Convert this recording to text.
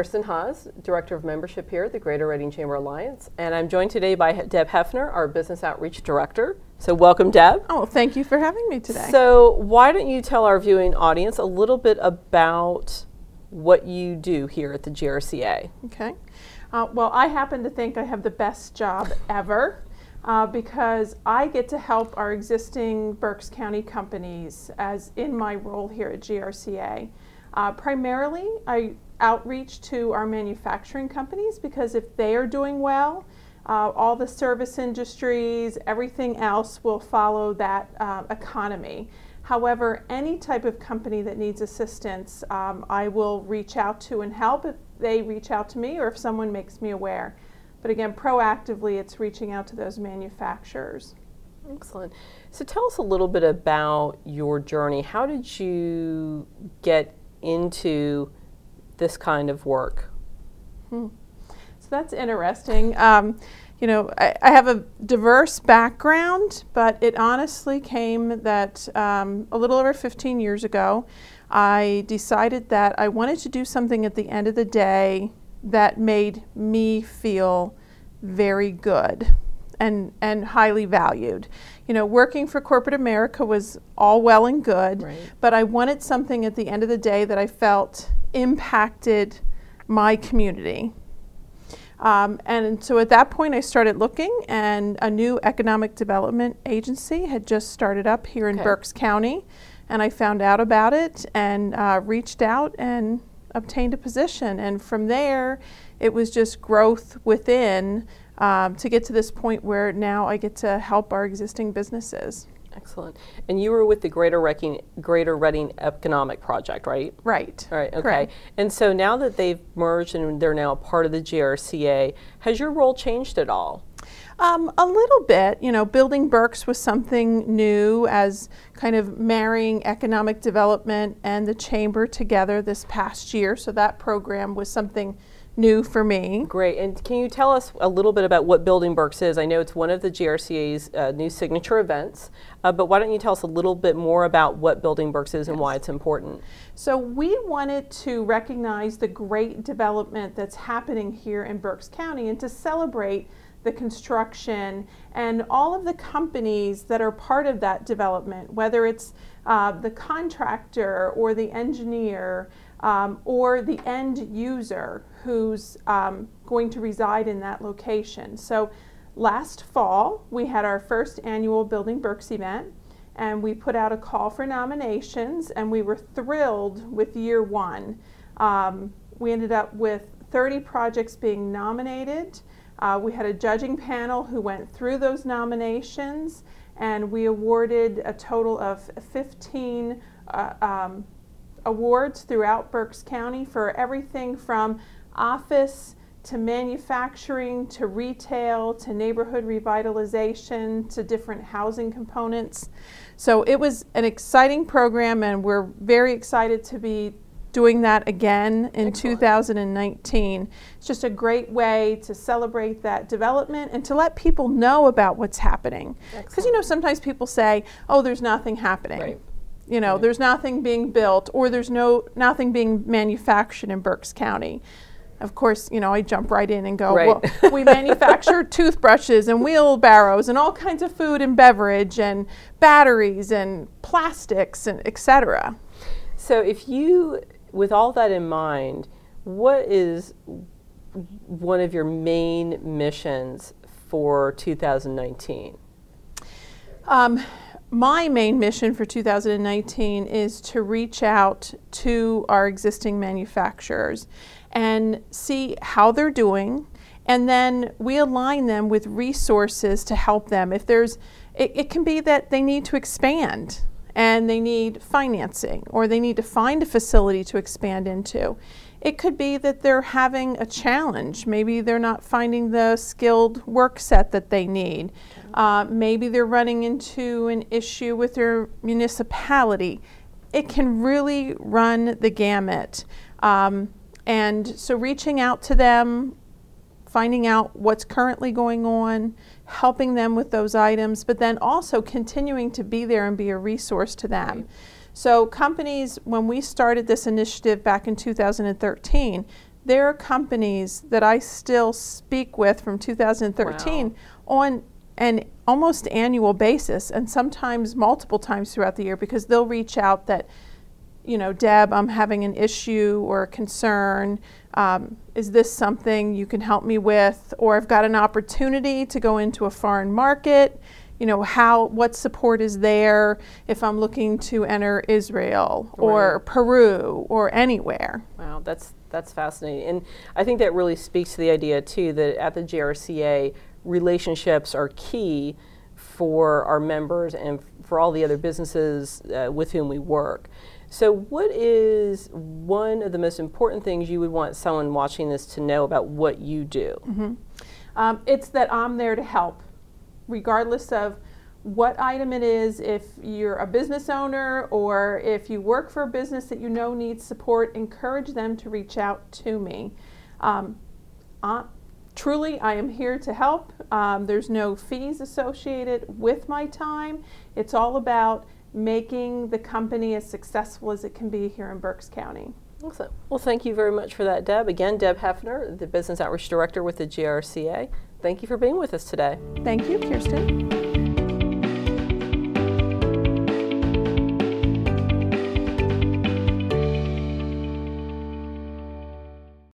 Kirsten Haas, Director of Membership here at the Greater Reading Chamber Alliance, and I'm joined today by Deb Hefner, our Business Outreach Director. So, welcome, Deb. Oh, thank you for having me today. So, why don't you tell our viewing audience a little bit about what you do here at the GRCA? Okay. Uh, well, I happen to think I have the best job ever. Uh, because I get to help our existing Berks County companies as in my role here at GRCA. Uh, primarily, I outreach to our manufacturing companies because if they are doing well, uh, all the service industries, everything else will follow that uh, economy. However, any type of company that needs assistance, um, I will reach out to and help if they reach out to me or if someone makes me aware. But again, proactively, it's reaching out to those manufacturers. Excellent. So tell us a little bit about your journey. How did you get into this kind of work? Hmm. So that's interesting. Um, you know, I, I, have a diverse background, but it honestly came that um, a little over 15 years ago, I decided that I wanted to do something at the end of the day that made me feel very good and, and highly valued. You know, working for corporate America was all well and good, right. but I wanted something at the end of the day that I felt impacted my community. Um, and so at that point, I started looking, and a new economic development agency had just started up here in okay. Berks County. And I found out about it and uh, reached out and obtained a position. And from there, it was just growth within um, to get to this point where now I get to help our existing businesses. Excellent. And you were with the Greater Reading, Greater Reading Economic Project, right? Right. All right. Okay. Correct. And so now that they've merged and they're now part of the GRCA, has your role changed at all? Um, a little bit. You know, building Berks was something new as kind of marrying economic development and the chamber together this past year. So that program was something new for me. Great. And can you tell us a little bit about what Building Berks is? I know it's one of the GRCA's uh, new signature events, uh, but why don't you tell us a little bit more about what Building Berks is and why it's important? So, we wanted to recognize the great development that's happening here in Berks County and to celebrate the construction and all of the companies that are part of that development, whether it's uh, the contractor or the engineer um, or the end user who's um, going to reside in that location. So last fall, we had our first annual Building Berks event, and we put out a call for nominations, and we were thrilled with year one. Um, we ended up with 30 projects being nominated. Uh, we had a judging panel who went through those nominations, and we awarded a total of 15 uh, um, awards throughout Berks County for everything from office to manufacturing to retail to neighborhood revitalization to different housing components. So it was an exciting program, and we're very excited to be doing that again in Excellent. 2019. It's just a great way to celebrate that development and to let people know about what's happening. Because you know sometimes people say, "Oh, there's nothing happening." Right. You know, right. there's nothing being built or there's no nothing being manufactured in Berks County of course, you know, I jump right in and go, right. well, we manufacture toothbrushes and wheelbarrows and all kinds of food and beverage and batteries and plastics and etc. So if you, with all that in mind, what is one of your main missions for 2019? Um, my main mission for 2019 is to reach out to our existing manufacturers and see how they're doing. And then we align them with resources to help them. If there's, it, it can be that they need to expand and they need financing or they need to find a facility to expand into. It could be that they're having a challenge. Maybe they're not finding the skilled work set that they need. Uh, maybe they're running into an issue with their municipality. It can really run the gamut. Um, and so reaching out to them, finding out what's currently going on, helping them with those items, but then also continuing to be there and be a resource to them. Right. So, companies, when we started this initiative back in 2013, there are companies that I still speak with from 2013 on an almost annual basis and sometimes multiple times throughout the year because they'll reach out that, you know, Deb, I'm having an issue or a concern. Um, is this something you can help me with? Or I've got an opportunity to go into a foreign market. You know, how, what support is there if I'm looking to enter Israel or Right. Peru or anywhere? Wow, that's that's fascinating, and I think that really speaks to the idea too that at the GRCA, relationships are key for our members and for all the other businesses uh, with whom we work. So, what is one of the most important things you would want someone watching this to know about what you do? Um, it's that I'm there to help, regardless of what item it is. If you're a business owner or if you work for a business that you know needs support, encourage them to reach out to me. Um, truly, I am here to help. Um, there's no fees associated with my time. It's all about making the company as successful as it can be here in Berks County. Excellent. Well, thank you very much for that, Deb. Again, Deb Hefner, the Business Outreach Director with the GRCA. Thank you for being with us today. Thank you, Kirsten.